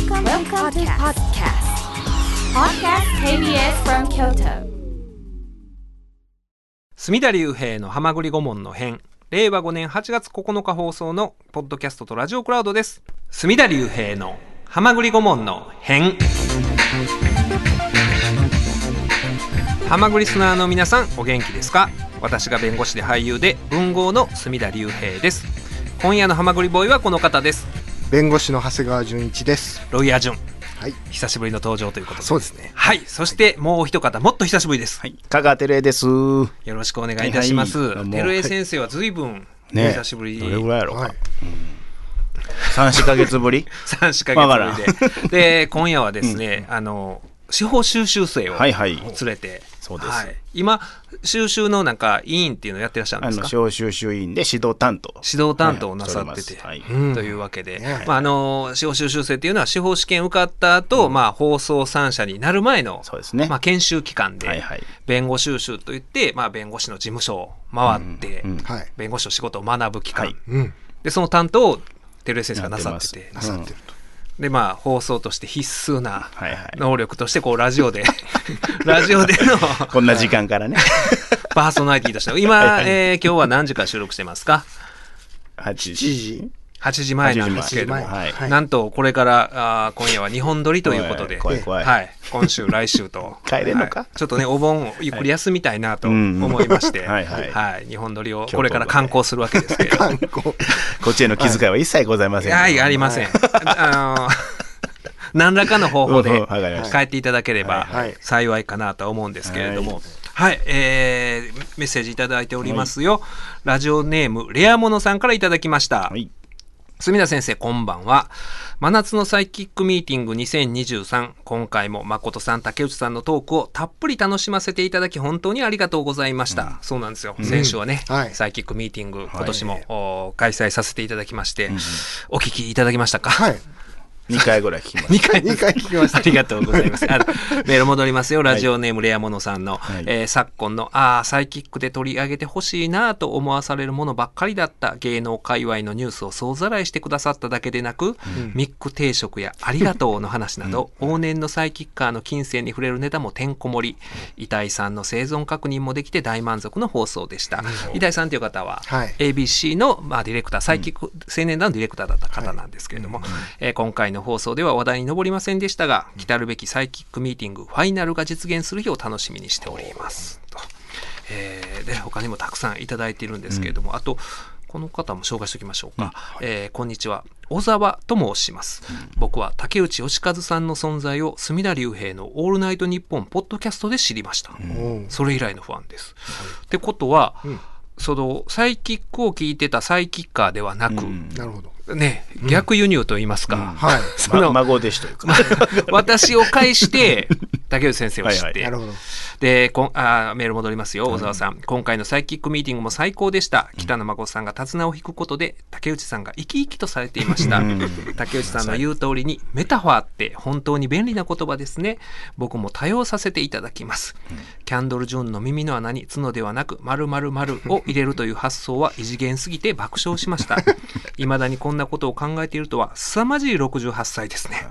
Welcome, Welcome to podcast. Podcast. KBS from Kyoto. 隅田隆平の浜栗顧問の編。令和5年8月9日放送のポッドキャストとラジオクラウドです。隅田隆平の浜栗顧問の編。浜栗リスナーの皆さんお元気ですか？私が弁護士で俳優で文豪の隅田隆平です。今夜の浜栗ボーイはこの方です弁護士の長谷川純一です。ロイヤージュンはい。久しぶりの登場ということでそうですね。はいそしてもうお一方もっと久しぶりです、はい、香川照江です。よろしくお願いいたします、はいはい先生は随分おね久しぶり、どれぐらいやろうか。はい。三四ヶ月ぶり？3、4わからんヶ月ぶりで。で、今夜はですね、あの、司法修習生を連はいはいれて、そうです。はい。今、収集のなんか委員っていうのをやってらっしゃるんですか？小修習委員で指導担当。指導担当をなさってて、はい。うん。というわけで、ねまあ、あの司法修習生っていうのは司法試験受かった後、まあ放送三者になる前の、そうですね。まあ、研修期間で、弁護修習といって、まあ、弁護士の事務所を回って、うんうん。はい。弁護士の仕事を学ぶ期間。でその担当を照江先生がなさっててなさってると。でまあ放送として必須な能力としてこうラジオで ラジオでの こんな時間からね。パーソナリティとして。今、えー今日は何時から収録してますか？八7時。8時前なんですけれども、8時前。はい。なんとこれからあー今夜は2本撮りということで、怖い怖いはい、今週来週と。帰れんのか？はい。ちょっとねお盆をゆっくり休みたいなとうん。思いまして、はいはい。はい、2本撮りをこれから観光するわけですけれども。観光。こっちへの気遣いは一切ございません。はい、ありません。あの 何らかの方法で帰っていただければはい幸いかなとは思うんですけれども。はい、えーメッセージいただいておりますよ。ラジオネーム、レアモノさんからいただきました。はい。墨田先生、こんばんは。真夏のサイキックミーティング2023。今回も誠さん、竹内さんのトークをたっぷり楽しませていただき、本当にありがとうございました。そうなんですよ。先週はね、はいサイキックミーティング、今年も、お開催させていただきまして、お聞きいただきましたか？はい。二回ぐらい聞きまし2 回2回聞きました。ありがとうございます。メール戻りますよ。ラジオネームレアモノさんの、はい。えー昨今の、ああ、サイキックで取り上げてほしいなと思わされるものばっかりだった芸能界隈のニュースを総ざらいしてくださっただけでなく、ミック定食やありがとうの話など、往年のサイキッカーの金銭に触れるネタもてんこ盛り、遺体さんの生存確認もできて大満足の放送でした。遺体さんという方は、はい。ABC の、まあ、ディレクター、サイキック青年団のディレクターだった方なんですけれども、えー今回の放送では話題に上りませんでしたが、来たるべきサイキックミーティング、ファイナルが実現する日を楽しみにしております。とえーで、他にもたくさんいただいているんですけれども、あと、この方も紹介しておきましょうか。えーこんにちは。小沢と申します。僕は竹内義和さんの存在を隅田隆平のオールナイトニッポンポッドキャストで知りました。うんそれ以来のファンです。ってことは、そのサイキックを聞いてたサイキッカーではなく、なるほど。ね、逆輸入と言いますか、はい。そのた。孫弟子というか。私を介して 竹内先生を知って、はいはい。でこんあーメール戻りますよ、小沢さん。今回のサイキックミーティングも最高でした。北野誠さんが手綱を引くことで、竹内さんが生き生きとされていました。竹内さんの言う通りに、メタファーって本当に便利な言葉ですね。僕も多用させていただきます。キャンドル・ジュンの耳の穴に角ではなく、〇〇〇を入れるという発想は異次元すぎて爆笑しました。未だにこんなことを考えているとは、凄まじい68歳ですね。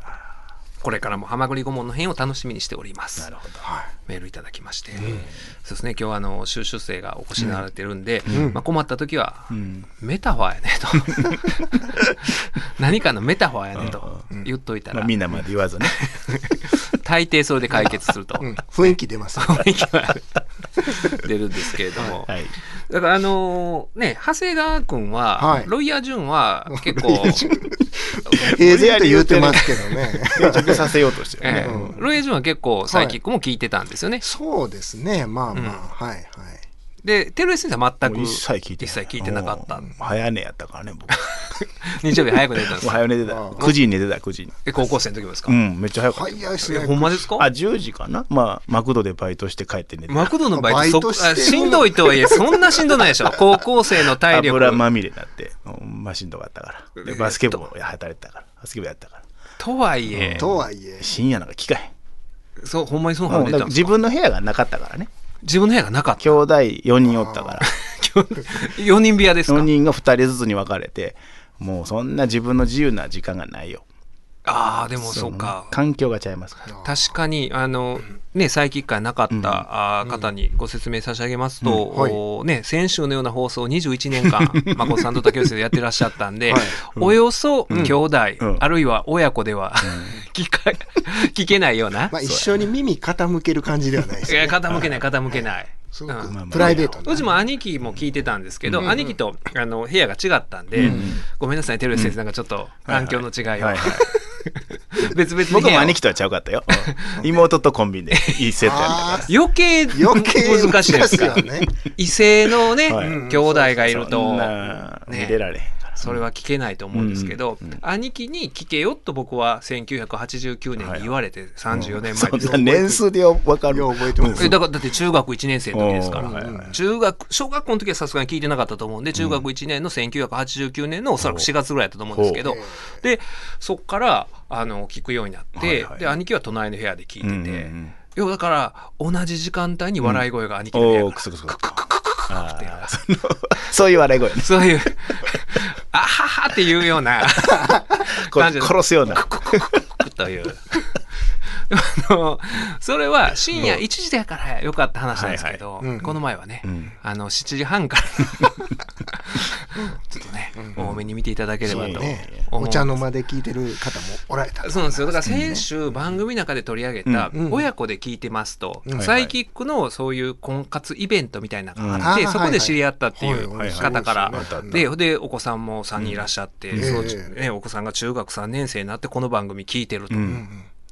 これからもハマグリ顧問の編を楽しみにしております。なるほど。はいメールいただきまして、そうですね今日はあの修習生がお越しになられてるんで、まあ、困った時は、メタファーやねと。何かのメタファーやねと言っといたら、まあみんなまで言わずね。大抵それで解決すると、うん。雰囲気出ます。雰囲気は 出るんですけれども、はい。だからあのね長谷川君は、はい。ロイヤー・ジュンは結構、平然と言うてますけどね。定着させようとしてるえね。えロイヤー・ジュンは結構サイキックも聞いてたんですよね。そうですね。まあまあ、はいはい。で、テルエ先生は全く一切聞いて一切聞いてなかったうん早寝やったからね、僕。も 日曜日早く寝てたんですう早寝てた。9時に寝てた、9時に。え高校生の時もですか、うん、めっちゃ早かった。え早いですね。ほんまですか？あ、10時かな？まあ、マクドでバイトして帰って寝てた。マクドのバイトししんどいとはいえそんなしんどないでしょ 高校生の体力油まみれになって、うんまあしんどかったから。でバスケ部や働いてたから。バスケ部やったから。とはいえ、とはいえ。深夜なんか聞かへん。そうほんまにそうなん寝たんですかから自分の部屋がなかったからね。自分の部屋がなかった兄弟4人おったから。4 人部屋ですか4人が2人ずつに分かれて、もうそんな自分の自由な時間がないよ。ああでもそうか。環境が違いますから。確かにあの、ね、サイキックがなかった、うん。あー方にご説明差し上げますと、うん。はい。おね、先週のような放送を21年間 誠さんと竹内でやってらっしゃったんで、はい。およそうん兄弟、うん。あるいは親子では、聞か 聞けないような、まあ一緒に耳傾ける感じではないですね。傾けない傾けない。すごくうん。まあまあプライベートな。うちも兄貴も聞いてたんですけど、うん。兄貴とあの部屋が違ったんで、うん。ごめんなさい、照吉先生、なんかちょっと環境の違いを、はいはい 別々僕も兄貴とはちゃうかったよ。妹とコンビでいいセットやったから。余計余計難しいですか難しい。よね異性のね、はい。兄弟がいるそとんな見ねれられへん。それは聞けないと思うんですけど、うんうん兄貴に聞けよと僕は1989年に言われて34年前そです年数で分かる。よう覚えてます。えだからだって中学1年生の時ですから、はいはい。中学小学校の時はさすがに聞いてなかったと思うんで中学1年の1989年のおそらく4月ぐらいだったと思うんですけど。でそっからあの聞くようになって、はいはい。で兄貴は隣の部屋で聞いてて、うんうんうん。要はだから同じ時間帯に笑い声が兄貴の部屋からクスクスクス。ククククククっていうそのそういう笑い声ね。そういうあははっていうような 殺すような。という。あのそれは深夜1時だからよかった話なんですけど、この前はね、うん。あの7時半から。ちょっとね、多めに見ていただければとね。お茶の間で聞いてる方もおられた。そうなんですよ。だから先週番組の中で取り上げたうん。うん。親子で聞いてますと、うん。サイキックのそういう婚活イベントみたいなのがあって、うん。そこで知り合ったっていうい方から。ででお子さんも3人いらっしゃって、うん。そね、お子さんが中学3年生になってこの番組聞いてると。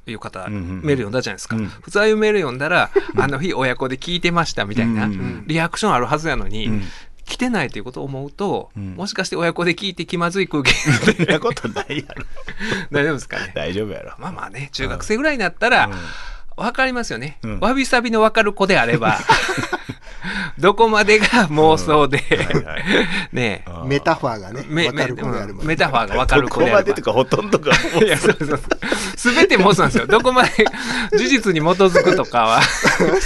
うんいう方、うんうんメール読んだじゃないですか。うん。普通ああいうメール読んだら、あの日親子で聞いてましたみたいな、うんうんリアクションあるはずやのに、うん。来てないということを思うと、うん。もしかして親子で聞いて気まずい空気そんなことないやろ。大丈夫ですかね？大丈夫やろ。まあまあね、中学生ぐらいになったら、わかりますよね。うん。わびさびのわかる子であれば、どこまでが妄想で、ねメタファーがね、めわかる子であるめメタファーがわかるどこ子であればまでとかほとんどがもういや、そうそうそう。すべて妄想なんですよ。どこまで事実に基づくとかは、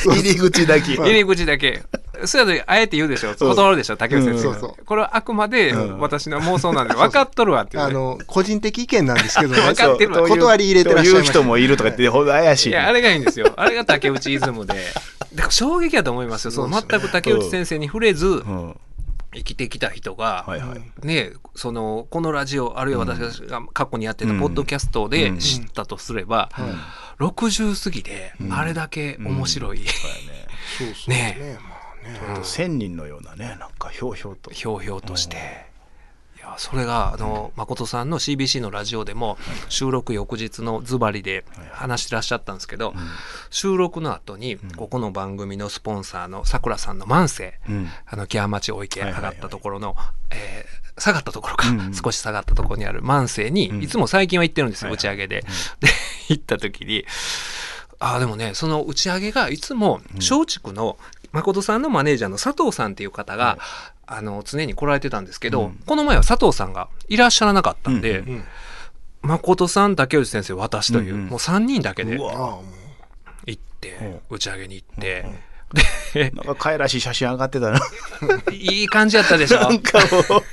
入り口だけ。入り口だけ。そうやと、あえて言うでしょ。断るでしょ、竹内先生が。うんそうそうこれはあくまでうん私の妄想なんで、分かっとるわっていうね、あの、個人的意見なんですけどね。わかってるわ断り入れてらっしゃいましたという人もいるとかって、ほんと怪しいね。いや、あれがいいんですよ。あれが竹内イズムで。だから衝撃だと思いますよ。その全く竹内先生に触れずうん。生きてきた人が、はいはい。ね、そのこのラジオあるいは私が過去にやってたポッドキャストでうん知ったとすれば、60過ぎであれだけ面白い、そうやね。そうそうねね。まあね。ほんと千人のようなね、なんかひょうひょうと。ひょうひょうとして。いやそれがあの誠さんの CBC のラジオでも収録翌日のズバリで話してらっしゃったんですけど、収録の後にここの番組のスポンサーのさくらさんの万世、うん。あの木屋町お池上がったところの、えー下がったところか、少し下がったところにある万世に、うん。いつも最近は行ってるんですよ、はい打ち上げで。で行った時にああでもねその打ち上げがいつも松竹の誠さんのマネージャーの佐藤さんっていう方が、あの常に来られてたんですけど、うん。この前は佐藤さんがいらっしゃらなかったんで、うんうん誠さん竹内先生私という、うんうんもう3人だけで行って、うん。打ち上げに行って、なんか可愛らしい写真上がってたな。で いい感じやったでしょ？なんかもう、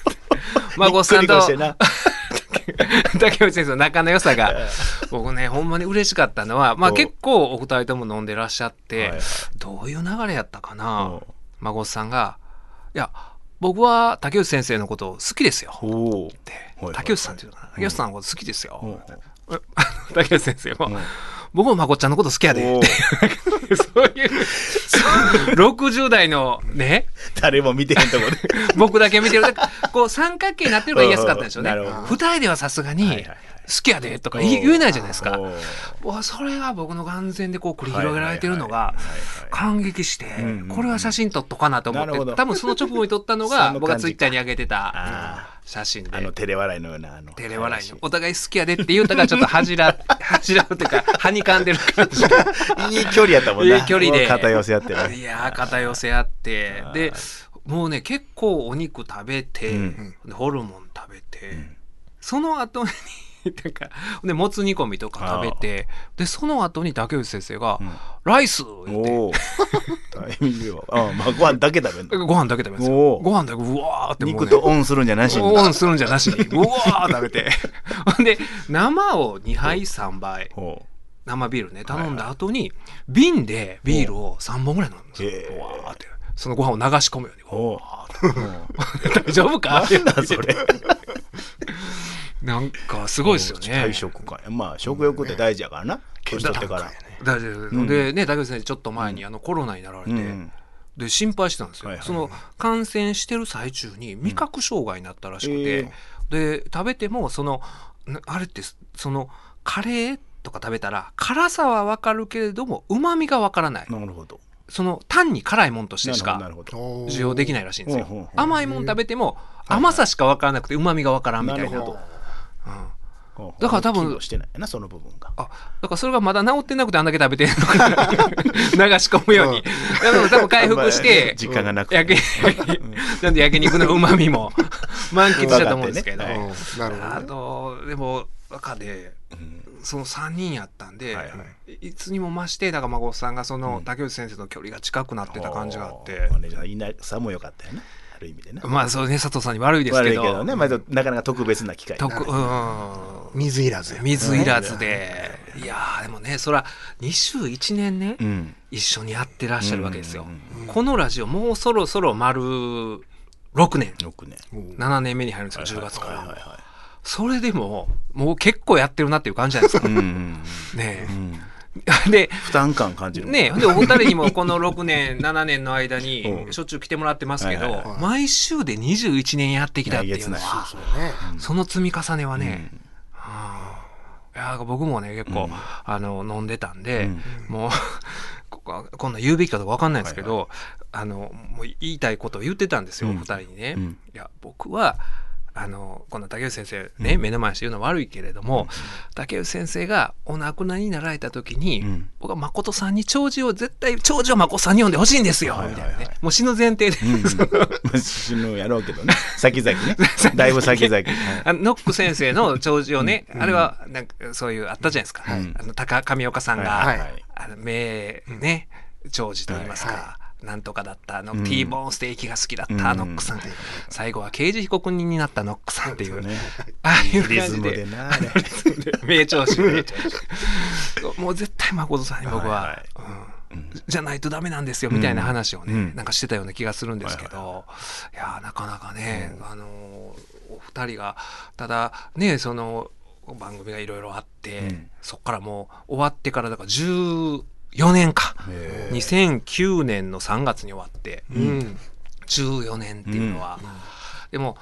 孫さんと。竹内先生の仲の良さが僕ねほんまに嬉しかったのは、まあ、お結構お二人とも飲んでらっしゃって、どういう流れやったかな？お孫さんが「いや僕は竹内先生のこと好きですよ」竹内さんっていうのかな。竹内さんのこと好きですよ、竹内先生も、うん。僕もまこっちゃんのこと好きやで。お そういう60代のね。誰も見てへんとこで。僕だけ見てる。こう三角形になってるのが言いやすかったんでしょうね。二人ではさすがに好きやでとか言えないじゃないですか。それが僕の眼前でこう繰り広げられてるのが感激してこれは写真撮っとかなと思って多分その直後に撮ったの そが僕がツイッターに上げてたあ写真で。あの照れ笑いのようなあの照れ笑いの。お互い好きやでって言うたからちょっと恥じら 恥じらうというかはにかんでる感じがいい距離やったもんな。いい距離で。もう肩寄せ合ってね。いやー肩寄せ合って。でもうね結構お肉食べて、ホルモン食べて、その後に なんかでもつ煮込みとか食べてでその後に竹内先生がん「ライス!」言って。タイミングよ。あまあご飯だけ食べんの。ご飯だけ食べるんですよ。ご飯だけうわーってね、肉とオンするんじゃなしに。オンするんじゃなしに。うわー食べて。ほんで生を2杯3杯。ほ生ビールね。頼んだ後に瓶でビールを3本ぐらい飲むんですよ。わーって。そのご飯を流し込むように。大丈夫か？なんだそれ。なんかすごいですよね。体食か。まあ食欲って大事やからな。年取ってから。大丈夫でね竹内先生ちょっと前にあのコロナになられて、うん。で心配してたんですよ、その感染してる最中に味覚障害になったらしくて、で食べてもそのなあれってそのカレーとか食べたら辛さは分かるけれどもうまみが分からない。なるほど。その単に辛いもんとしてしかなるほど。おー需要できないらしいんですよ。甘いもん食べても甘さしか分からなくてうまみが分からんみたいなうん。だから多分機能してないなその部分が。あだからそれがまだ治ってなくてあんだけ食べてるのかな。流し込むように。だから多分回復して、実感がなくて焼け、なんで焼肉の旨味も 満喫したと思うんですけど。ね。あ。と、でも、中で、うん。その3人やったんで、はいはい。つにも増して、だから孫さんがそのうん。竹内先生と距離が近くなってた感じがあって。ほう、マネージャーいなさも良かったよね。ある意味でね。まあそうね、佐藤さんに悪いですけど、悪いけどね、まあ、なかなか特別な機会。とくうん水いらず。水いらずで、いやーでもね、そら、21年ね、うん。一緒にやってらっしゃるわけですよ。うんこのラジオもうそろそろ丸6年、よくね。7年目に入るんですよ、10月から。はいはいはそれでも、もう結構やってるなっていう感じじゃないですか。い。うんうんねうん。え。で、負担感感じる。ねえ、で、お二人にもこの6年、7年の間にう、ん。しょっちゅう来てもらってますけどはいはい、はい。毎週で21年やってきたっていうのは、そうね。その積み重ねはね、はあいや僕もね結構、うん。あの飲んでたんで、うん。もう こんなん言うべきかどうか分かんないんですけど、あのもう言いたいことを言ってたんですよ、うん。お二人にね。うん。いや僕はあのこの竹内先生ね、目の前にして言うのは悪いけれども、竹内先生がお亡くなりになられた時に、うん。僕は誠さんに弔辞を絶対弔辞を誠さんに読んでほしいんですよ、はいはいはい。みたいなね。もう死ぬ前提で、うん。まあ死ぬやろうけどね。先々ね。だいぶ先々。はい。あのノック先生の弔辞をね、あれはなんかそういうあったじゃないですか、はい。あの高上岡さんが、はいはいあの名ね弔辞と言いますか、はなんとかだったあの、うん。T ボーンステーキが好きだった、うん。ノックさん、最後は刑事被告人になったノックさんっていう。ね。ああいう感じで。ムでな。あれ名調子名調子もう絶対誠さんに僕は、じゃないとダメなんですよみたいな話をね、うん。なんかしてたような気がするんですけど、いやーなかなかね、あのーお二人がただねその番組がいろいろあって、うん。そっからもう終わってからだから14年か、へ2009年の3月に終わって、うん。14年っていうのは、でも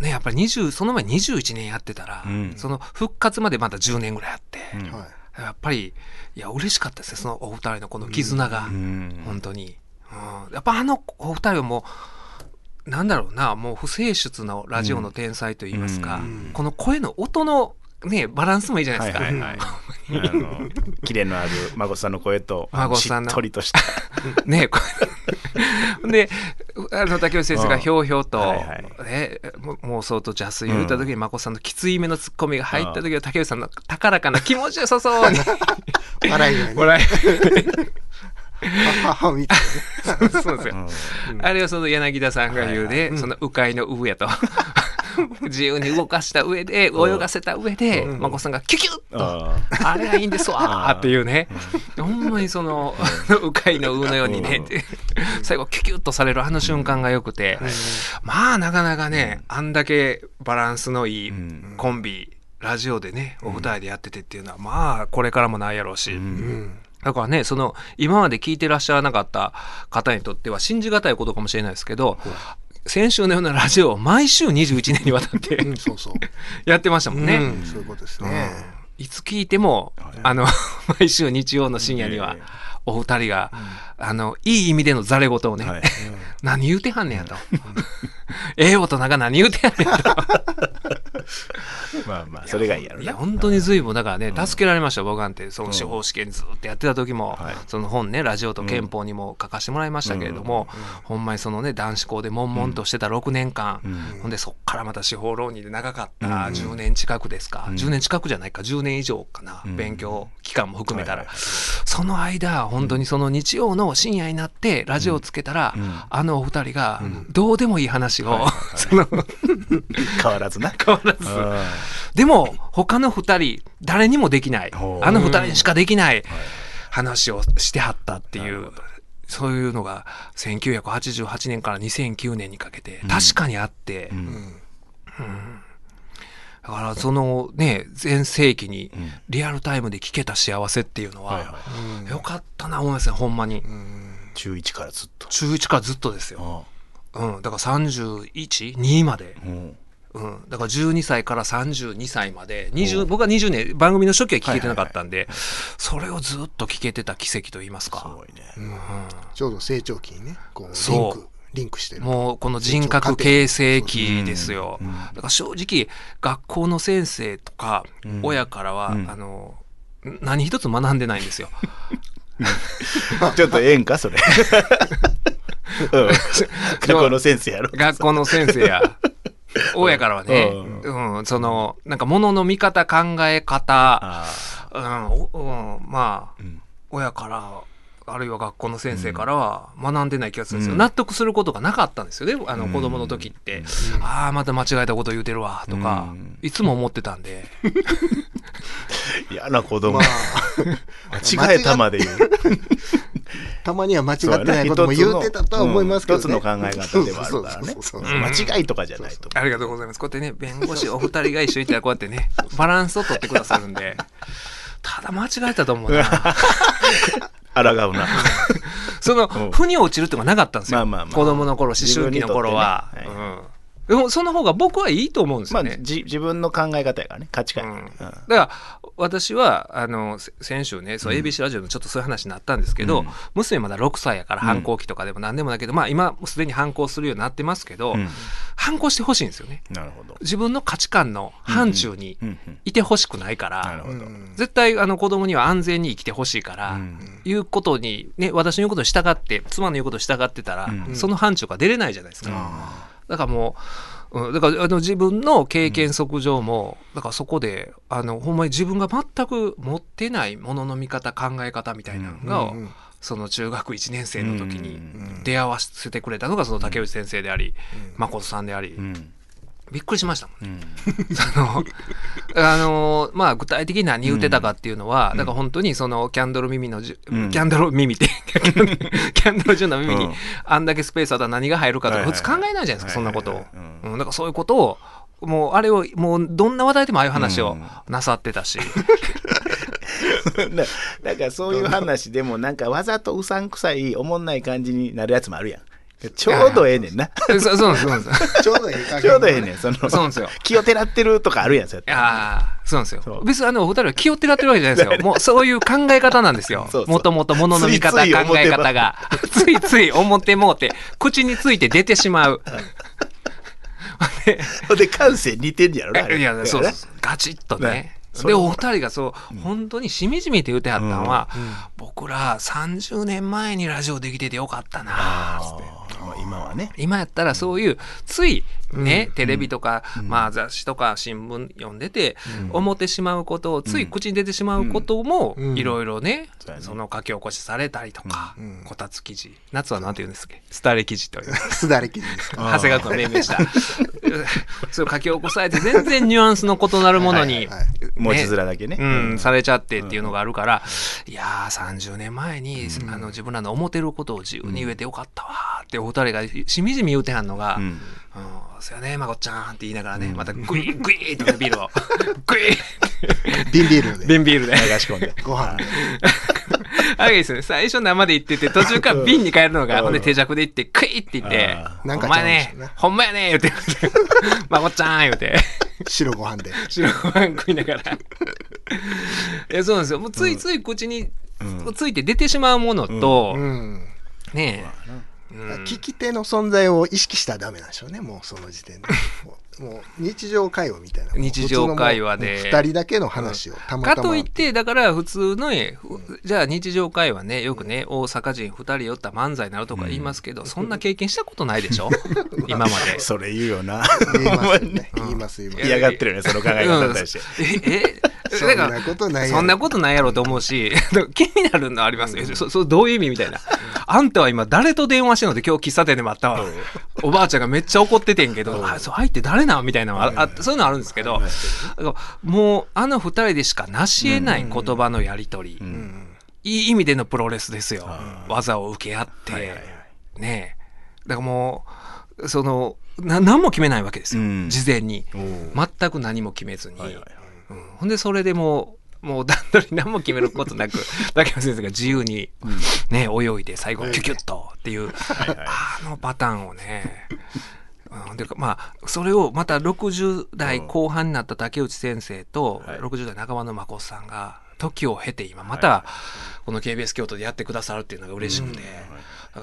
ねやっぱり20その前21年やってたら、うん。その復活までまた10年ぐらいあって、うん。はい。やっぱりいや嬉しかったですねそのお二人のこの絆が、うん。本当に、うん、やっぱあのお二人はもうなんだろうなもう不清出のラジオの天才といいますか、うん。この声の音のねバランスもいいじゃないですか、はいはいはい。あの、キレのある孫さんの声と、し孫さんの。っとりとした。ねこれ であの竹内先生がひょうひょうと、はいはい。ね、も妄想と邪推を言った時に眞子さんのきついめのツッコミが入った時は竹内さんの高らかな気持ちよさそうに笑い。笑はははみたい。いそうですよ、うん。あれはその柳田さんが言うで、その鵜飼の上と 自由に動かした上で泳がせた上で眞子さんがキュキュッとああれがいいんですわーっていうね、ほんまにその、鵜飼の鵜のようにね、最後キュキュッとされるあの瞬間が良くて、まあなかなかね、あんだけバランスのいいん。コンビ、ラジオでね、お二人でやっててっていうのは、まあこれからもないやろうし、ーうん。だからね、その、今まで聞いてらっしゃらなかった方にとっては信じがたいことかもしれないですけど、先週のようなラジオを毎週21年にわたって。やってましたもんね。うんそういうことですね。いつ聞いても、あの、毎週日曜の深夜にはええお二人が、あの、いい意味でのザレ言をね、はい。何言うてはんねやと。ええ大人が何言うてはんねやと。まあまあ、それがいいやろいや、な。本当に随分、だからね、助けられました、僕なんて、その司法試験ずっとやってた時も、はい。その本ね、ラジオと憲法にも書かせてもらいましたけれども、ほんまにそのね、男子校で悶々としてた6年間、うん。ほんで、そっからまた司法浪人で長かった、10年近くですか、10年近くじゃないか、10年以上かな、ん。勉強期間も含めたら、はいはい。その間、本当にその日曜の深夜になって、ラジオをつけたら、ん。あのお二人が、どうでもいい話を、はいはい その、変わらずな。変わらず。うん。でも、他の二人、誰にもできない。あの二人にしかできない。話をしてはったっていう、そういうのが1988年から2009年にかけて確かにあって、うんだからそのね、全盛期にんリアルタイムで聞けた幸せっていうのはいは、はよかったな思いますね、ほんまに。い。中1からずっと。中1からずっとですよ。あうん、だから 31?2 まで。あうんうん、だから12歳から32歳まで20僕は20年番組の初期は聞けてなかったんで、それをずっと聞けてた奇跡と言いますすかごいね。ちょうど成長期にね、こう、リンク、リンクしてる。もうこの人格形成期ですよ、だから正直学校の先生とか親からは、うん。あの何一つ学んでないんですよ。ちょっとええんか、それ。うん。学校の先生やろ。学校の先生や。親からはね、ううん、そのなんか物の見方考え方、あうん。おうん、まあ、ん。親からあるいは学校の先生からは学んでない気がするんですよ、うん。納得することがなかったんですよね。あの子供の時って、ああまた間違えたこと言うてるわとか、うんいつも思ってたんで、あ嫌な子供。ま。あ、間違えたまで言う。たまには間違ってないことも言うてたとは思いますけどね。一つの考え方ではあるからね。間違いとかじゃないと。ありがとうございます。こうやってね弁護士お二人が一緒にいたらこうやってねバランスを取ってくださるんで。ただ間違えたと思うな抗うな。そのうん。腑に落ちるってのがなかったんですよ、まあまあまあ。子供の頃思春期の頃は、自分にとってね。うんその方が僕はいいと思うんですまあよね、じ自分の考え方やからね。価値観やうん。だから私はあのせ先週ねそう ABC ラジオのちょっとそういう話になったんですけど、うん。娘まだ6歳やから反抗期とかでも何でもないけど、まあ今もうすでに反抗するようになってますけど、うん。反抗してほしいんですよね。なるほど。自分の価値観の範疇にうんうんいてほしくないから、なるほど。絶対あの子供には安全に生きてほしいから、うん。いうことに、ね、私の言うことに従って妻の言うことに従ってたら、うん。その範疇が出れないじゃないですか。だからもう、うん、だからあの自分の経験則上も、だからそこであのほんまに自分が全く持ってないものの見方考え方みたいなのが、うんうんその中学1年生の時うにん。出会わせてくれたのがその竹内先生であり、誠さんであり、うんびっくりしましたもんうん。その、あの、まあ、具体的に何言ってたかっていうのは、だから本当にそのキャンドル耳のじゅ、うん。キャンドル耳って、キャンドルキャンドル銃の耳にうん。あんだけスペースあったら何が入るかとか、普通考えないじゃないですか、そんなこと。を。うん、だからそういうことを、もうあれを、もうどんな話題でもああいう話をなさってたし、だだからそういう話でもなんかわざとうさんくさいおもんない感じになるやつもあるやん ちょうどええねんな。そうそうなんです、そうなんです。ちょうどいい加減。ちょうどええねんその。そうなんですよ。気をてらってるとかあるやんそうああ、そうなんですよ。そう。別にあの、お二人は気をてらってるわけじゃないですよ。もうそういう考え方なんですよ。そう。そう。もともとものの見方、考え方が。ついつい思ってもうて、口について出てしまう。でほんで感性似てんやろないや、そうそうそう。ガチッとね。で、れお二人がそう、本当にしみじみって言ってはったのは、僕ら30年前にラジオできててよかったなあつって今はね。今やったらそういうついね、テレビとか、まあ、雑誌とか新聞読んでて、思ってしまうことをつい口に出てしまうこともうん。いろいろね、その書き起こしされたりとか、こたつ記事夏はなんて言うんですっけ？スタレ記事という。すだれ記事ですか？長谷川君が命名したそれを書き起こされて全然ニュアンスの異なるものに、文字面だけね。うん、されちゃってっていうのがあるから、いやー30年前に、あの自分らの思ってることを自由に言えてよかったわーってお二人がしみじみ言うてはんのが「ううんんそうやねまこっちゃん」って言いながらね、またグイグイってねビールを。グイ。瓶ビールで。瓶ビールで。流し込んで。ご飯。で。あれですね、最初生で言ってて、途中から瓶に変えるのが、ほんで手弱で言って、クイって言ってなんかほんまやねほんまやね、言って、まこっちゃん言うて。白ご飯で。白ご飯食いながら。いや、そうなんですよ。もうついつい口について出てしまうものと、うん。ねえ、聞き手の存在を意識したらダメなんでしょうねもうその時点で。もう日常会話みたいな。日常会話で。普通のもう二人だけの話をたまたま。かといって、だから普通のじゃあ日常会話ね、よくね、大阪人二人寄った漫才になるとか言いますけど、そんな経験したことないでしょ？今まで。それ言うよな。言いますよね。言います言います。嫌がってるよね、その考え方に対して。え、え、そんなことないやろ。そんなことないやろ。と思うし、気になるのありますよ。そ、そどういう意味みたいな。あんたは今誰と電話してんのって今日喫茶店で待ったわ。おばあちゃんがめっちゃ怒っててんけど、あ、そう、相手誰なんみたいなのああそういうのあるんですけど、もうあの二人でしか成し得ない言葉のやりとり、いい意味でのプロレスですよ。技を受け合って、ねえ。だからもう、その、な何も決めないわけですよ。うん。事前に。全く何も決めずに。はいはいはいうん。ほんで、それでもう、もう段取り何も決めることなく、竹山先生が自由に、ね、泳いで最後、キュキュッとっていう、あのパターンをね、うん。でまあ、それをまた60代後半になった竹内先生と、はい。60代半ばの誠さんが、時を経て今、また、この KBS 京都でやってくださるっていうのが嬉しくて、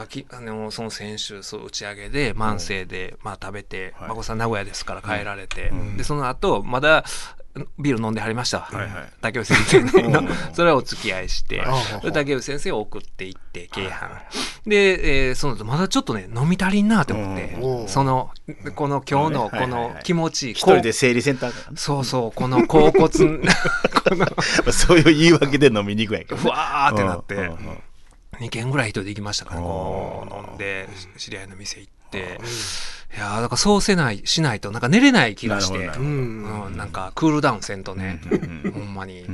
きあのその先週そう打ち上げで万世で、まあ、食べて、はい。孫さん名古屋ですから帰られて、でその後まだビール飲んではりました。わ、はいはい。竹内先生の。うん。それはお付き合いして竹内先生を送っていって京阪。で、えーその後まだちょっとね飲み足りんなと思って、うん。そのこの今日のこはいはいはい。の気持ちいい一人で整理センターそうそうこの甲骨 この まあそういう言い訳で飲みに行くんやけどね。ふわーってなって、うんうんうん2軒ぐらい一人で行きましたから、こう飲んで、知り合いの店行って、いやーだからそうせない、しないと、なんか寝れない気がして、なううん。ん、なんかクールダウンせんとね、うんほんまに。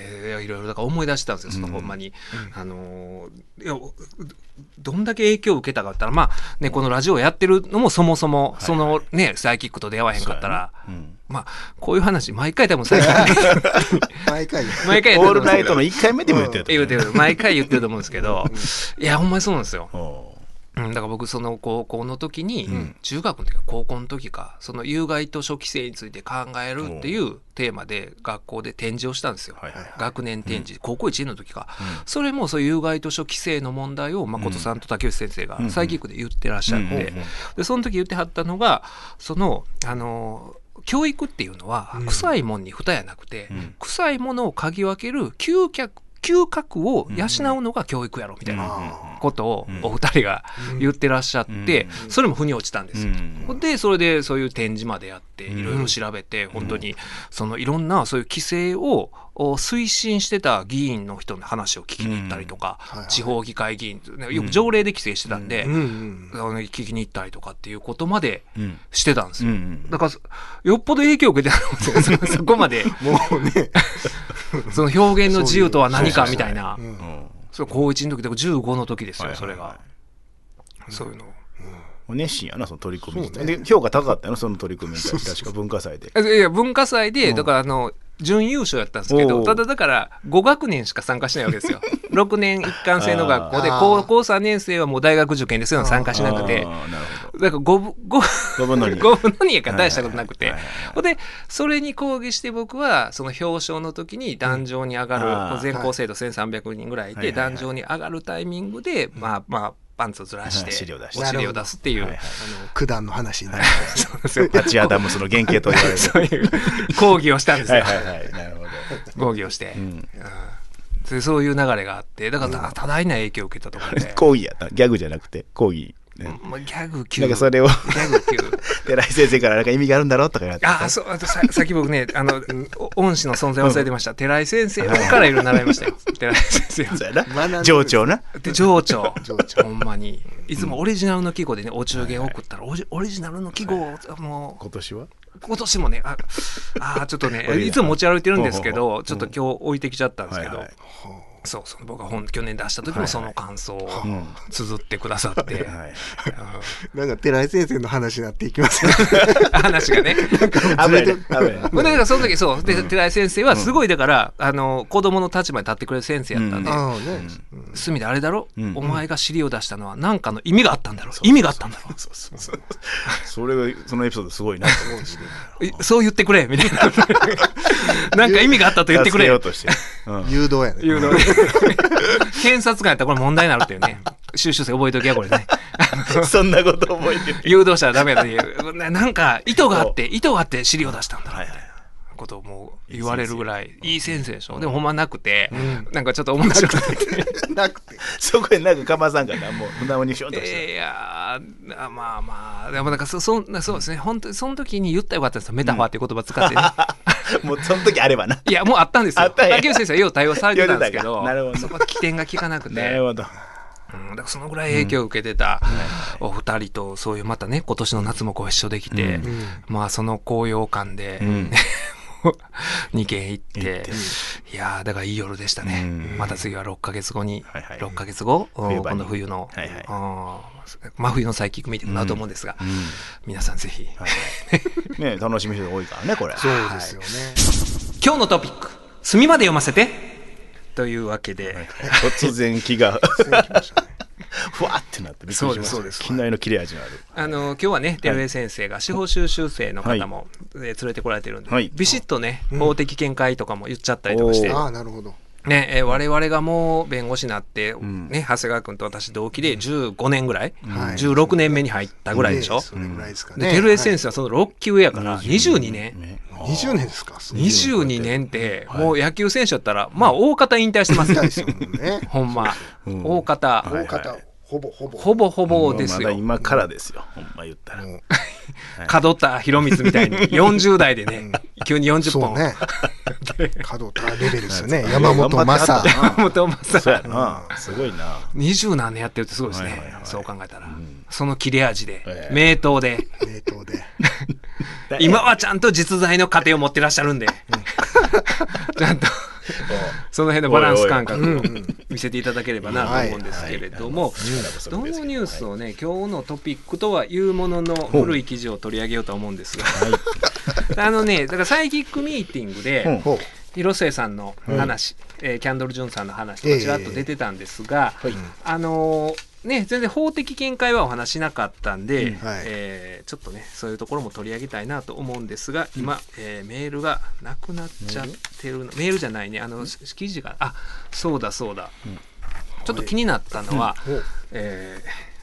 んで、いろいろだから思い出したんですよ、そのほんまに。あのーいや、どんだけ影響を受けたかったら、まあ、ね、このラジオやってるのもそもそも、そのね、サイキックと出会わへんかったら、うん。まあ、こういう話、毎回多分最近、毎回。毎回やってると思うんですけど。オールナイトの1回目でも言ってると言うてる、毎回言ってると思うんですけど、いや、ほんまにそうなんですよ。おうん、だから僕その高校の時に、ん。中学の時か高校の時かその有害図書規制について考えるっていうテーマで学校で展示をしたんですよ、はいはいはい。学年展示、高校1年の時か、それもそう有害図書規制の問題を誠さんと竹内先生がんサイキックで言ってらっしゃって、うんうんうん。でその時言ってはったのがそのあの教育っていうのは臭いもんに蓋やなくて、ん。臭いものを嗅ぎ分ける嗅覚嗅覚を養うのが教育やろみたいなことをお二人が言ってらっしゃって、それも腑に落ちたんですよ。うん。でそれでそういう展示までやっていろいろ調べて本当にそのいろんなそういう規制をお推進してた議員の人の話を聞きに行ったりとか地方議会議員ねよく条例で規制してたんで聞きに行ったりとかっていうことまでうん。してたんですよ。うんだからそよっぽど影響を受けてたと思うんでそそこまでもうね。その表現の自由とは何かみたいなそう高1の時で15の時ですよはいそれがはいはそういうの。熱心やな、その取り組み。で、評価高かったよ、その取り組みに対して。確か文化祭で。いや、文化祭で、だからあの、準優勝やったんですけど、ただだから5学年しか参加しないわけですよ。6年一貫制の学校で、高校3年生はもう大学受験ですよ、参加しなくてあ。ーなるほど。だから5分、5 5分の2。5分の2やから大したことなくてはいはいはい。ほんで、それに抗議して僕は、その表彰の時に壇上に上がる、う全校生徒1300人ぐらいいて、はいはいはい壇上に上がるタイミングで、まあまあ、パンツをずらして、は い資料出してお尻を出すっていう、はいはいあの九段の話になりますそうですよパチアダムスの原型と言われる。そういう抗議をしたんですよ。はいはいはい。なるほど。抗議をして、んうんでそういう流れがあってだから多大な影響を受けたところで、講義やった。ギャグじゃなくて、講義。ねまあ、ギャグ級。なんかそれを、ギャグ級。寺井先生からなんか意味があるんだろうとか言われて。あそうあとささっき僕ねあのお恩師の存在忘れてました。寺井先生からいろいろ習いましたよ。寺井先生そうやな。情緒な。で情緒。情緒。ほんまに。いつもオリジナルの季語でねお中元送ったらオリオリジナルの季語をもう。今年は？今年もねああーちょっとね おいいつも持ち歩いてるんですけどちょっと今日置いてきちゃったんですけど、はいはいそうそう僕が本去年出した時もその感想をうん綴ってくださって、はい。なんか寺井先生の話になっていきますね。う ん話がね。危ない。ね。危ない。ねほんでだからその時そう。で寺井先生はすごいだから、あの子供の立場に立ってくれる先生やったんで、ああね。隅であれだろ、うん。お前が尻を出したのは何かの意味があったんだろ？う意味があったんだろ？うそうそうそう。それが、そのエピソードすごいなと思って。いそう言ってくれみたいな。なんか意味があったと言ってくれ。誘導やねいうのをね 検察官やったらこれ問題になるっていうね。収集生覚えときや、これね。そんなこと覚えてる誘導したらダメだっていう。ななんか、意図があって、意図があって尻を出したんだ。はいはいことをもう言われるぐらい、いい先生でしょ。でもほんまなくて、なんかちょっと面白くて。なくてそこへなんかかまさんかなもう無駄にしょんとしていやーまあまあ、でもなんかそそんそうですね、本当にその時に言ったらよかったですよ。メタファーっていう言葉使ってね。もうその時あればな。いや、もうあったんですよ。あったんや。竹内先生はよう対応されてたんですけど、なるほど。そこは起点が効かなくて。なるほど。うんだからそのぐらい影響を受けてたお二人と、そういうまたね、今年の夏もご一緒できて、まあその高揚感で、ん 2軒行って、いやーだからいい夜でしたね。うん。また次は6ヶ月後に、はいはい。6ヶ月後、今度冬の、はいはい。真冬のサイキックミーティンと思うんですが、皆さんぜひ、ね楽しみ人多いからねこれ。そうですよね、今日のトピック、墨まで読ませてというわけで、突然気が。そうきましたねふわってなってびっくりしました。そうです機内の切れ味のある。あの今日はね、照江先生が司法修習生の方も、えー連れてこられてるんで、はい。ビシッとね、法的見解とかも言っちゃったりとかして、ああなるほどねえー我々がもう弁護士になって、ん。ね、長谷川君と私同期で15年ぐらい、はい。16年目に入ったぐらいでしょ？それぐらいですかで、ね照江先生はその6級上やから、22年。ねはい20年ですか？22年って、もう野球選手やったら、まあ、大方引退してますよ。ほんま。ん。大方、大方ほぼほぼ。ほぼほぼですよ。まだ今からですよ。ほんま言ったら。もう門田博光みたいに、40代でね、急に40本。そうね。角田レベルですよね。山本昌。な。本正そうやな。すごいな。二十何年やってるってすごいですね、はいはいはい。そう考えたら、その切れ味で、ええ。名刀で。名刀で。今はちゃんと実在の家庭を持ってらっしゃるんで、ちゃんと その辺のバランス感覚を見せていただければなと思うんですけれども、どのニュースをね今日のトピックとはいうものの古い記事を取り上げようと思うんですが、あのねだからサイキックミーティングで、広末さんの話、えーキャンドル・ジュンさんの話とかちらっと出てたんですが、あのーね、全然法的見解はお話しなかったんで、うんはい。えーちょっとねそういうところも取り上げたいなと思うんですが今、えーメールがなくなっちゃってるのメールじゃないねあの記事があそうだそうだ、ちょっと気になったのは、えー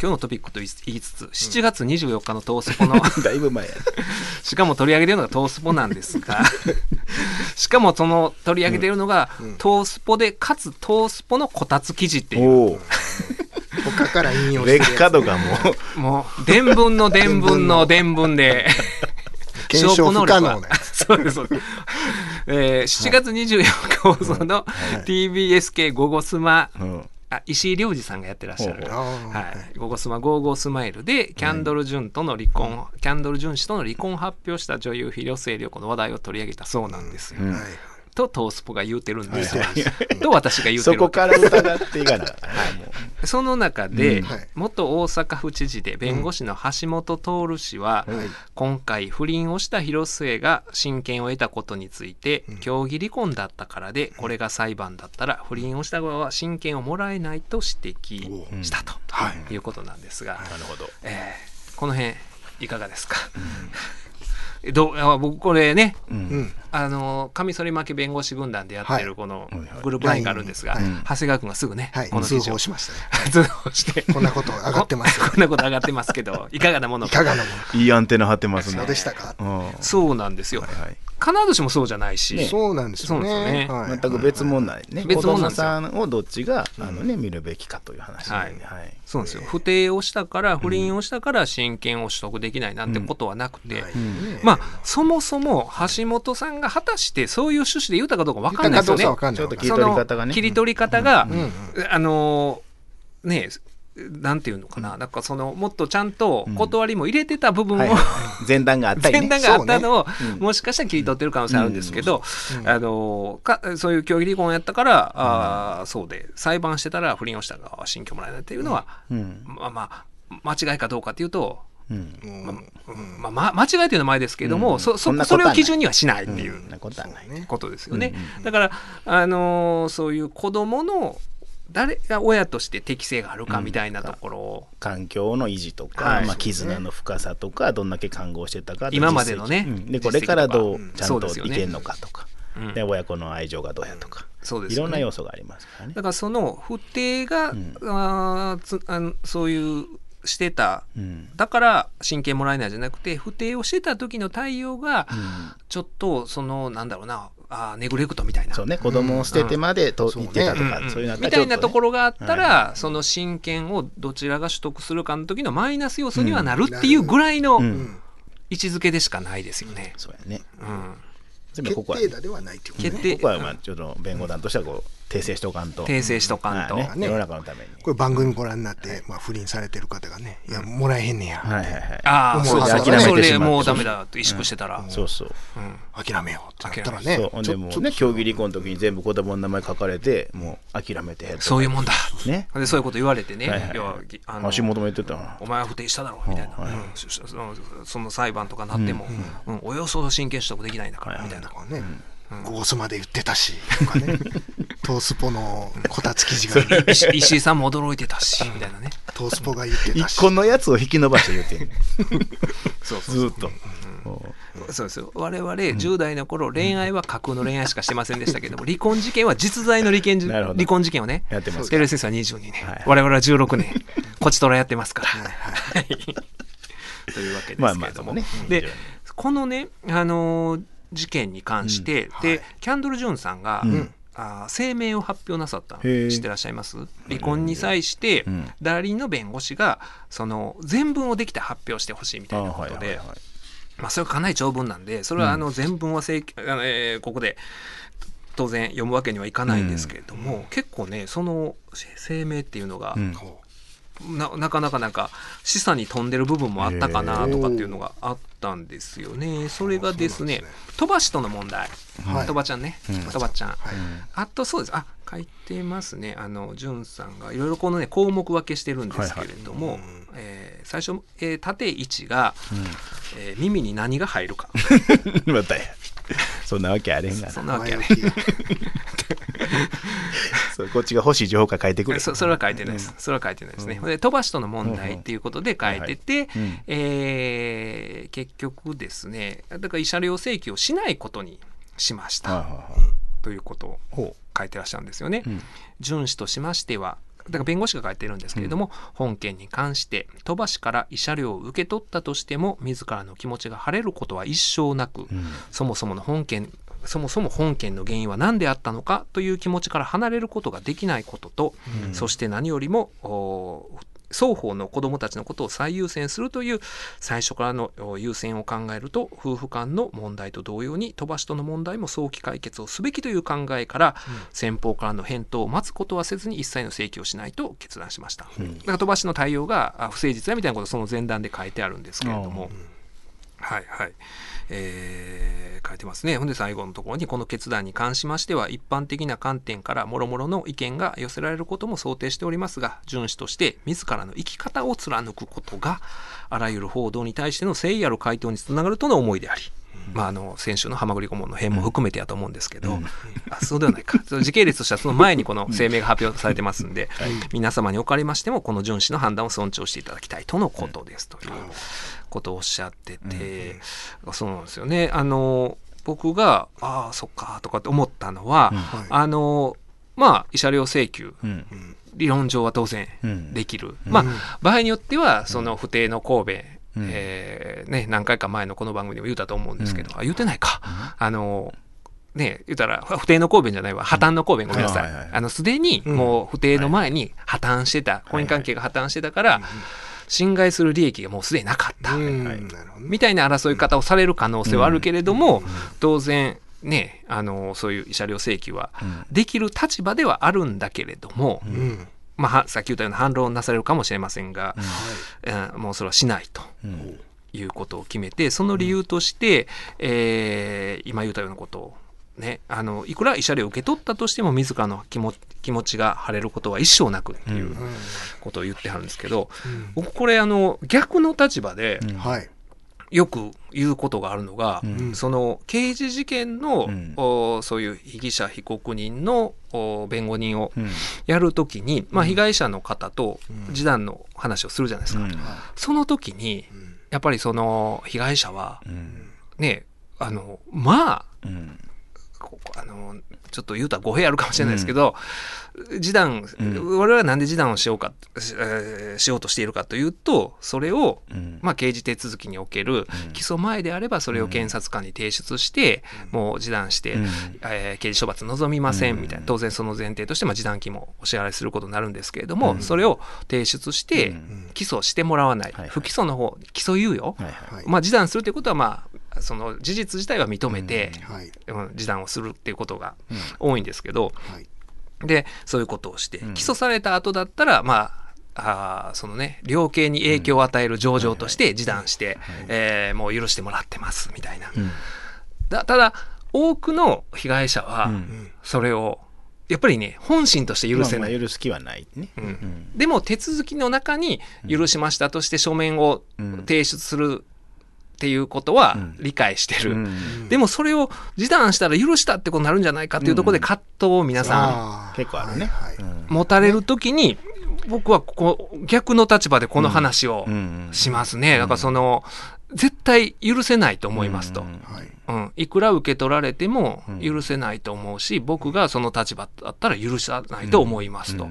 今日のトピックと言いつつ7月24日のトースポの だいぶ前や。しかも取り上げてるのがトースポなんですが しかもその取り上げてるのが、トースポでかつトースポのこたつ記事っていう他から引用してる劣やつ。化度がも。うもう伝聞の伝聞の伝聞で。検証不可能な。そうですそうです、えー7月24日放送の TBS 系「ゴゴスマ」うん。あ石井亮次さんがやってらっしゃる。はい「ゴゴスマゴーゴースマイル」でキャンドル・ジュンとの離婚、キャンドル・ジュン氏との離婚を発表した女優広末涼子の話題を取り上げたそうなんですよ、うん。はいとトースポが言うてるんですよ、と私が言うてそこるわけ。から疑っていかな。かったねもその中で、うん。はい。元大阪府知事で弁護士の橋本徹氏は、はい。今回不倫をした広末が親権を得たことについて、協議離婚だったからでこれが裁判だったら不倫をした側は親権をもらえないと指摘したと、はい。いうことなんですが、うなるほど。えーこの辺いかがですか、どうあ僕これね。うん。うんあのカミソリ負け弁護士軍団でやってはい。るこのグループラインがあるんですが、はい。長谷川君がすぐね、はい。通この記事を報しましたね。通報して。こんなこと上がってますよ。ここんなこと上がってますけどいかがなものいかがなものいいアンテナ張ってますね。そうでしたか。そうなんですよ、いはい。必ずしもそうじゃないし、そうなんですよね。ね。はい。全く別問題ね、別子供物なんですよ。さんをどっちが、あのね、見るべきかという話で、はい。そうなんですよ。不貞をしたから不倫をしたから親権を取得できないなんてことはなくて、はいんまあそもそも橋本さんが果たしてそういう趣旨で言ったかどうか分かんないですよね。言ったかどうかわかんない。ちょっと切り取り方がね。切り取り方が、うん。あのねなんていうのかな、なんかそのもっとちゃんと断りも入れてた部分を、はいはい 前段があったりね。前段があったのを、ね。うん。もしかしたら切り取ってる可能性あるんですけど、あのかそういう協議離婚やったから、あーそうで裁判してたら不倫をした側は新居もらえないっていうのは、うん。まあまあ間違いかどうかっていうと、うんまあまあ、間違いというのは前ですけれども、うんそそそれを基準にはしないっていうことですよね。だから、あのーそういう子供の誰が親として適性があるかみたいなところを、環境の維持とか、はいまあ、絆の深さとかどんだけ看護してたか今までのねうんでこれからどうちゃんといけんのかとか、うんで親子の愛情がどうやとか、そうですねいろんな要素がありますからねだ。からその不定が、んあつあそういうしてた。うん。だから親権もらえないじゃなくて不定をしてた時の対応がうん。ちょっとそのなんだろうなあーネグレクトみたいな。そうね、子供を捨ててまでとそうね。言ってたとか、そういうのあったみたいなところろがあったら、その親権をどちらが取得するかの時のマイナス要素にはなるっていうぐらいの位置づけでしかないですよね。そうやね。うん、決でもここは、定打ではないっていうことね。決定ここはまあちょっと弁護団としてはこう訂正しとかんと。訂正しとかんと。はいね、世の中のために。これ番組ご覧になって、まあ、不倫されてる方がね、いや、もらえへんねや、はいはいはい。ああ、もうそう諦めてそうそれしまってもう。ダメだと萎縮してたら。そうそう。うん。諦めようってなったらそねう、ほんでもうね、競技離婚の時に全部子供の名前書かれて、もう諦めてそういうもんだ。ね。でそういうこと言われてね、はいはい要はあの足元も言ってたな。お前は不定しただろみたいな、はいうん。そそのその裁判とかなっても、うん。およそ親権取得できないんだから、みたいな。ね、ゴースまで言ってたし とかね。トースポのこたつ記事が。石石井さんも驚いてたし、みたいなね。トースポが言ってたし。一個のやつを引き伸ばして言ってんねん そうずーっと。もそうですよ。我々10代の頃、恋愛は架空の恋愛しかしてませんでしたけども離婚事件は実在の離婚 離婚事件をねうやってます。テレセスは22年、はい我々は16年。こちとらやってますから。はいというわけですけれども、まあまあね。でこのね、あのー事件に関して、で、はい。キャンドル・ジュンさんが、うん。あー声明を発表なさった知ってらっしゃいます？離婚に際して、うん。代理人の弁護士がその全文をできて発表してほしいみあたいなことで。はいはいはい。まあ、それはかなり長文なんでそれはあの全文は正あの、えーここで当然読むわけにはいかないんですけれども、結構ねその声明っていうのが、うんななかなかなんか示唆に富んでる部分もあったかなとかっていうのがあったんですよね。それがですね鳥羽氏との問題。はい。鳥羽ちゃんね。うん。鳥羽ちゃん。はい。あとそうです。あ書いてますね。あの潤さんがいろいろこのね項目分けしてるんですけれども、えー最初、えー縦1が、えー耳に何が入るか。またや。そんなわけあれへんがな。そんなわけやね前置きがそうこっちが欲しい情報から書いてくれ。そそれは書いてないです、それは書いてないですね、で飛ばしとの問題っていうことで書いてて、えー結局ですねだから慰謝料請求をしないことにしました、ということをほ書いてらっしゃるんですよね。うん。としましてはだから弁護士が書いてるんですけれども、本件に関して鳥羽氏から慰謝料を受け取ったとしても自らの気持ちが晴れることは一生なく、う。うんそもそもの本件そもそも本件の原因は何であったのかという気持ちから離れることができないことと、そして何よりもお双方の子どもたちのことを最優先するという最初からのお優先を考えると夫婦間の問題と同様に飛ばしとの問題も早期解決をすべきという考えから、先方からの返答を待つことはせずに一切の請求をしないと決断しました。だから飛ばしの対応があ不誠実だみたいなことをその前段で書いてあるんですけれども。はいはい。えー書いてますね。ほんで最後のところにこの決断に関しましては一般的な観点から諸々の意見が寄せられることも想定しておりますが、順守として自らの生き方を貫くことがあらゆる報道に対しての誠意ある回答につながるとの思いであり、まあ、あの先週のハマグリ顧問の辺も含めてやと思うんですけど、あそうではないか。その時系列としてはその前にこの声明が発表されてますんで、皆様におかれましてもこの順守の判断を尊重していただきたいとのことですということをおっしゃってて、そうなんですよね。あの僕がああそっかとかって思ったのは、はい。あのまあ慰謝料請求。うん。理論上は当然うん。できる、まあ場合によってはその不定の神戸、うん。えーね、何回か前のこの番組でも言うたと思うんですけど、あ言うてないか、あのね言うたら不定の神戸じゃないわ。破綻の神戸ごめん。なさい、はいはいはい。あのすでにもう不定の前に破綻してた、婚姻関係が破綻してたから、侵害する利益がもうすでになかった、みたいな争い方をされる可能性はあるけれども、当然ねあのそういう慰謝料請求はできる立場ではあるんだけれども、うん。まあは、さっき言ったような反論なされるかもしれませんが、うん。もうそれはしないとうん。いうことを決めてその理由として、えー今言ったようなことを。ね、あのいくら慰謝料を受け取ったとしても自らの気持気持ちが晴れることは一生なくっていうことを言ってはるんですけど、僕これあの逆の立場ではい。よく言うことがあるのが、ん。その刑事事件の、うん。おそういう被疑者被告人のお弁護人をうん。やるときに、まあ、被害者の方と示談の話をするじゃないですか、うん。その時にやっぱりその被害者はうん。ねあのまあうんあのちょっと言うたら語弊あるかもしれないですけど、示談、我々はなんで示談をしようか、しえーしようとしているかというとそれを、うん。まあ、刑事手続きにおける起訴前であればそれを検察官に提出して、もう示談して、うん。えー刑事処罰望みませんみたいな当然その前提として、まあ、示談金もお支払いすることになるんですけれども、それを提出してうん。起訴してもらわない、はいはい。不起訴の方起訴猶予、はいはいはい。まあ、示談するということは、まあ、その事実自体は認めて、はい。うん示談をするっていうことが多いんですけど、はい。でそういうことをして、ん。起訴された後だったらまああーそのね量刑に影響を与える情状として示談して、えーもう許してもらってますみたいな、うん。だただ多くの被害者はうん。それをやっぱりね本心として許せない、許す気はないね。うん。うん。でも手続きの中に許しましたとして書面をうん。提出するっていうことはうん。理解してる、うん。でもそれを示談したら許したってことになるんじゃないかっていうところで葛藤を皆さん結構あるね。はいはい。うん。持たれるときに僕はここ逆の立場でこの話をうん。しますね。だからその絶対許せないと思いますと。うん。はい。うん、いくら受け取られてもうん。許せないと思うし、僕がその立場だったら許さないと思いますと。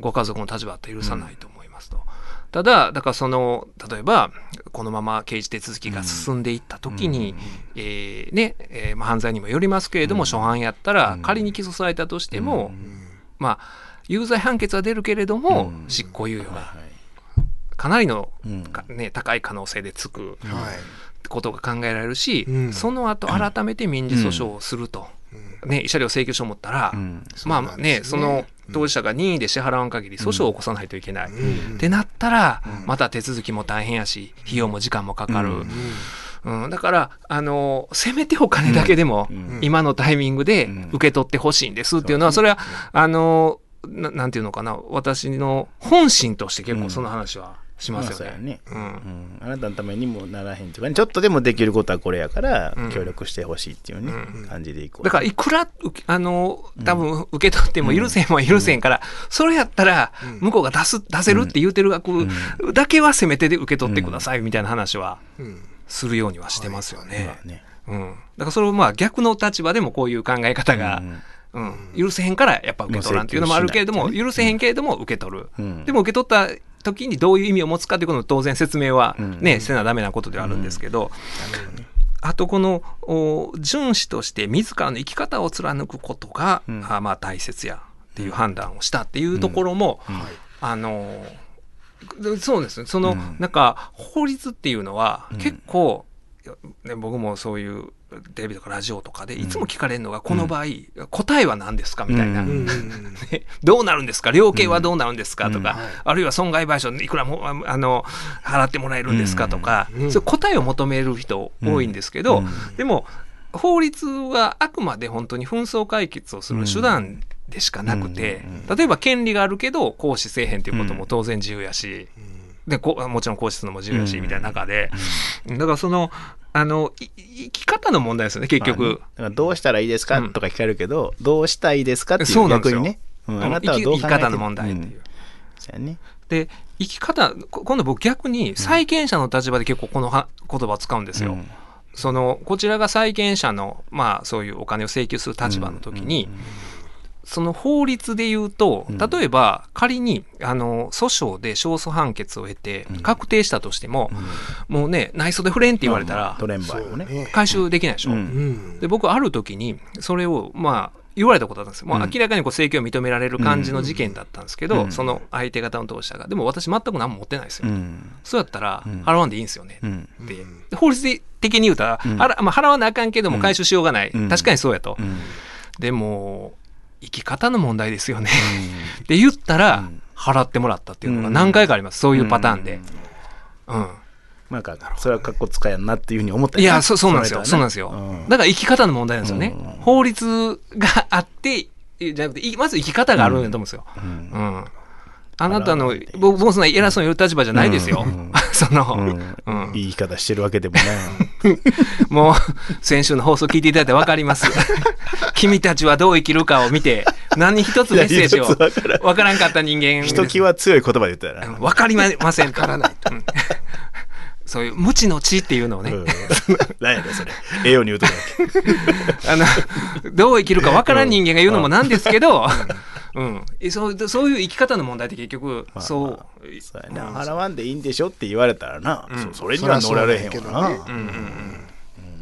ご家族の立場だったら許さないと思いますと。ただ、だからその、例えば、このまま刑事手続きが進んでいったときに、えーね、えーまあ、犯罪にもよりますけれども、初犯やったら、仮に起訴されたとしても、まあ、有罪判決は出るけれども、うん。執行猶予がはいかなりの、ね、高い可能性でつくはい。ことが考えられるし、うん。その後改めて民事訴訟をすると、ね、慰謝料請求書を持ったら、うん。まあねその当事者が任意で支払わん限り訴訟を起こさないといけない。うん。ってなったら、また手続きも大変やし費用も時間もかかる、うん。だからあのせめてお金だけでも、うん。今のタイミングで受け取ってほしいんですっていうのは、それはあのななんていうのかな私の本心として結構その話はしますよね。まあね。うん。うん。あなたのためにもならへんとかね。ちょっとでもできることはこれやからうん。協力してほしいっていうねう感じでいこう。だからいくらあの多分受け取っても許せんも許せん。から、それやったら向こうが出す出せるって言うてる額だけはせめてで受け取ってくださいみたいな話はうん。するようにはしてますよね。うん、だからそれをまあ逆の立場でもこういう考え方が、うん。許せへんからやっぱ受け取らんっていうのもあるけれども、許せへんけれども受け取る、うん。でも受け取った時にどういう意味を持つかっていうことの当然説明はうん。ね、せなダメなことではあるんですけど、あとこのお遵守として自らの生き方を貫くことが、うん。あまあ大切やっていう判断をしたっていうところも、あのそうですね。その、うん。なんか法律っていうのはうん。結構、ね、僕もそういうテレビとかラジオとかでいつも聞かれるのが、この場合答えは何ですかみたいな、どうなるんですか？量刑はどうなるんですか？とか、あるいは損害賠償いくらもああの払ってもらえるんですか？とか、うん。そう答えを求める人多いんですけど、うん。でも法律はあくまで本当に紛争解決をする手段でしかなくて、うん。例えば権利があるけど行使せえへんっていうことも当然自由やし、でこもちろん行使するのも自由やし、うん。みたいな中で、だからそのあのい生き方の問題ですよね結局。まあね。だからどうしたらいいですかうんとか聞かれるけどどうしたいですかっていそう逆にね。うん。うんあなたはどう考えて生き生き方の問題っていう。うやね。で生き方こ今度僕逆に債権者の立場で結構このは言葉を使うんですよ。うん。そのこちらが債権者のまあそういうお金を請求する立場の時に、その法律で言うとうん。例えば仮にあの訴訟で勝訴判決を得てうん。確定したとしても、もうね内装で触れんって言われたらトレンバーをね。そうね。回収できないでしょ。うん。うん。で僕ある時にそれをまあ言われたことだったんですよ。もううん。明らかにこう請求を認められる感じの事件だったんですけど、うん。その相手方の当事者が。でも私全く何も持ってないですよ。うん。そうやったらうん。払わんでいいんですよね。うん。って。で法律的に言うたら、うん。あらまあ、払わなあかんけども回収しようがない。うん。確かにそうやと。うん。でも生き方の問題ですよね。って言ったら、うん払ってもらったっていうのが何回かあります。そういうパターンで。うん。なんかそれはかっこつかやんなっていうふうに思ったよいや、そそうなんですよ。そうなんですよ。うんだから生き方の問題なんですよね。うん法律があって、じゃなくて、いまず生き方があるんだと思うんですよ。うんうん。あなたの僕僕そんな偉そうに言う立場じゃないですよ。うん その、うん言い方してるわけでもね もう、先週の放送聞いていただいて分かります。君たちはどう生きるかを見て、何一つメッセージを分からん分かった人間ひときわ強い言葉で言ったら分かりません。からない。そういう無知の知っていうのをね、うん。何やねんそれ。ええように言うとるだあの、どう生きるかわからん人間が言うのもなんですけど、うん、えそうそういう生き方の問題って結局、まあそう、けそうやな。払わんでいいんでしょって言われたらな、うん。そそれには乗られへんけどなうんうんうん。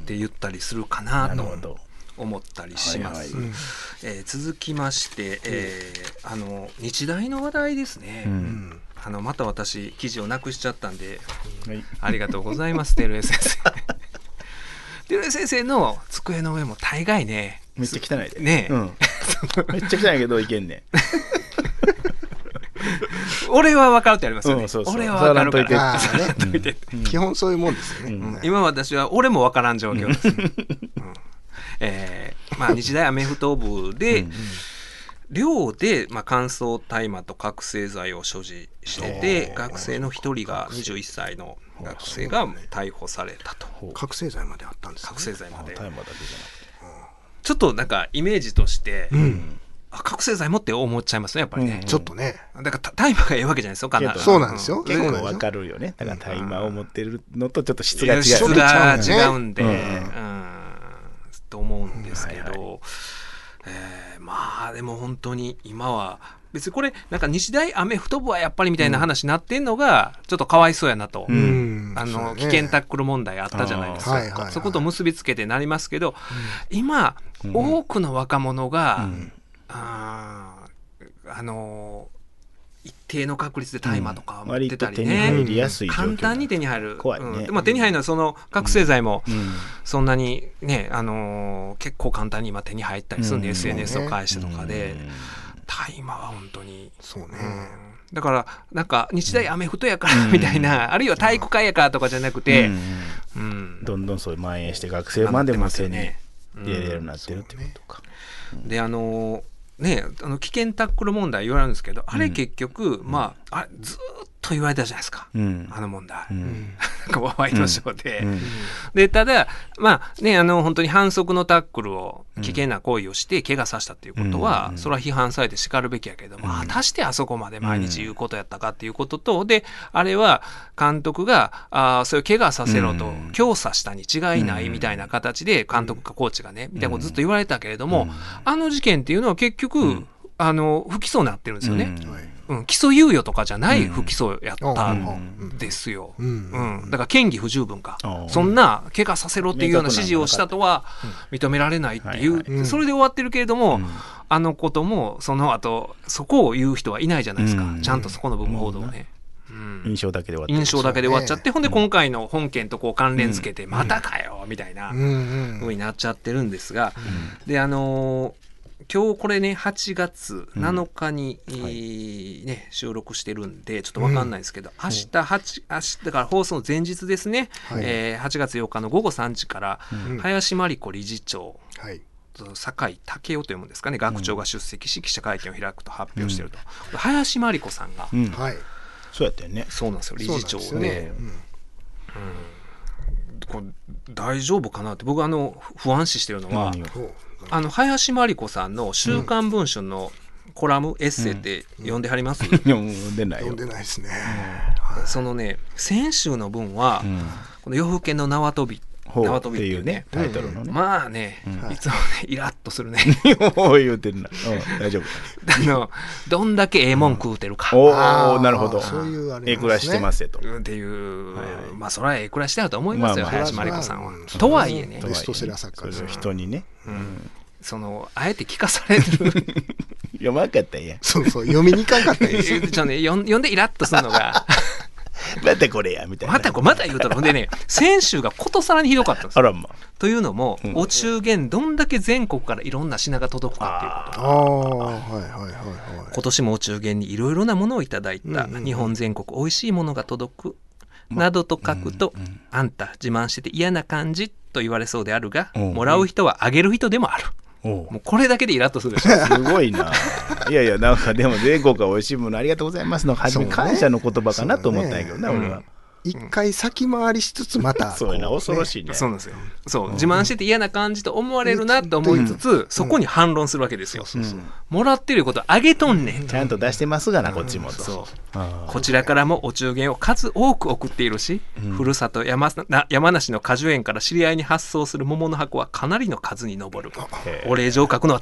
って言ったりするかなと思ったりします。はいはい。えー続きまして、えーあの日大の話題ですね。ううんんあのまた私記事をなくしちゃったんではい。ありがとうございます照江先生。照江先生の机の上も大概ねめっちゃ汚いで。ねえ。うん、めっちゃ汚いけどいけんね。ん 俺は分かるってありますよね、うんそうそう。俺は分かるから。ね。といて。基本そういうもんですよね、うん。はい今私は俺も分からん状況です、うん。えーまあ、日大アメフト部で、うん寮で、まあ、乾燥大麻と覚醒剤を所持してて学生の一人が21歳の学生が逮捕されたと。覚醒剤まであったんですね。覚醒剤まで。あ大麻だけじちょっとなんかイメージとして、うん。あ覚醒剤もって思っちゃいますねやっぱりね、うん。ちょっとね。だからた大麻がええわけじゃないですよかなけどそうなんですよ。結構わかるよね。だから大麻を持ってるのとちょっと質が違う質が違うんで、ううん。んと思うんですけど、はいはえーまあでも本当に今は別にこれなんか日大アメフト部はやっぱりみたいな話になってんのがちょっとかわいそうやなと、うん。あの、ね。危険タックル問題あったじゃないですか、はいはいはい。そこと結びつけてなりますけど、今、うん。多くの若者が、うん。あーあの一定の確率で大麻とか持って割とたりね、手に入りやすい状況簡単に手に入る。怖いね。うん。でまあ、手に入るのはその覚醒剤もうん。そんなにね、あのー結構簡単に今手に入ったりするんで、うん。SNS を介してとかで、うん。大麻は本当に、そうね、うん。だからなんか日大アメフトやから みたいな、あるいは体育会やからとかじゃなくて、うん。うん。どんどんそう蔓延して学生までも手に入れれるようになってるってことか、であのねあの危険タックル問題言われるんですけどあれ結局、まああれずーっと言われたじゃないですか、うん。あの問題、ううん。ワイドショーで、うん。でただまあねあの本当に反則のタックルを危険な行為をして怪我させたっていうことは、うん。それは批判されて叱るべきやけども、うん。果たしてあそこまで毎日言うことやったかっていうことと、であれは監督があーそういう怪我させろとうん。強さしたに違いないみたいな形で監督かコーチがねみたいなことずっと言われたけれども、あの事件っていうのは結局、ん。あの不起訴になってるんですよね。うん。はいうん、起訴猶予とかじゃないうん。不起訴やったうんんですよ。ううん。ん、だから嫌疑不十分か。そんな怪我させろっていうような指示をしたとは認められないっていはいはい。うそれで終わってるけれども、うん。あのこともその後そこを言う人はいないじゃないですか、うん。ちゃんとそこの部分報道をね。うん。印象だけで終わっ印象だけで終わっちゃって、ほんで今回の本件とこう関連付けて、またかよみたいなうん。うになっちゃってるんですが、であのー今日これね8月7日に、えーね、収録してるんでちょっと分かんないですけど、明日8明日だから放送の前日ですね、はい。えー8月8日の午後3時から、うん。林真理子理事長はい。酒井武雄というもんですかね学長が出席し記者会見を開くと発表してると、林真理子さんが、うん。はい。そうやったよね。そうなんですよ理事長で。ねうん。これ大丈夫かなって僕あの不安視してるのは、あの林真理子さんの「週刊文春」のコラム、エッセイって読んではります、いやもう出ないよ。読んでないですね。そのね先週の分は、うん。この夜更けの縄跳びっ縄跳びていうね。タイトルのね。まあね、うん。いつもねイラッとするね。おう言うてるな。うん。大丈夫あのどんだけええもん食うてるか、おおなるほど。そういうあれね。ええ暮らしてますよと。っていう、はいはい。まあそれはええ暮らしだと思いますよ、林真理子さんは。うんとはいえね。ベストセラー作家人にね。うん。そのあえて聞かされる。読まんかったんや。そうそう読みに行かんかったんですよ。ちょっとね読んでイラッとするのが またこれやみたいな。またこれまた言うたらほんでね 先週がことさらにひどかったんですよ。あらまというのも、うん。お中元どんだけ全国からいろんな品が届くかっていうこと。ああはいはいはいはい。今年もお中元にいろいろなものをいただいた、うんうんうん。日本全国美味しいものが届く、などと書くと、うんうんあんた自慢してて嫌な感じと言われそうであるが、うん。もらう人はあげる人でもある、もうこれだけでイラッとするでしょ すごいな。いやいや、なんかでも全国が美味しいものありがとうございますの初め感謝の言葉かなと思ったんやけどな、ね俺は。一回先回りしつつまたそうやなこ恐ろしいね。そうなんですよ。そう、自慢してて嫌な感じと思われるなと思いつつ、そこに反論するわけですよ。もらってることあげとんねん。ちゃんと出してますがなこっちも。とそう。あこちらからもお中元を数多く送っているし、ふるさと山な山梨の果樹園から知り合いに発送する桃の箱はかなりの数に上る。お礼状を書くのは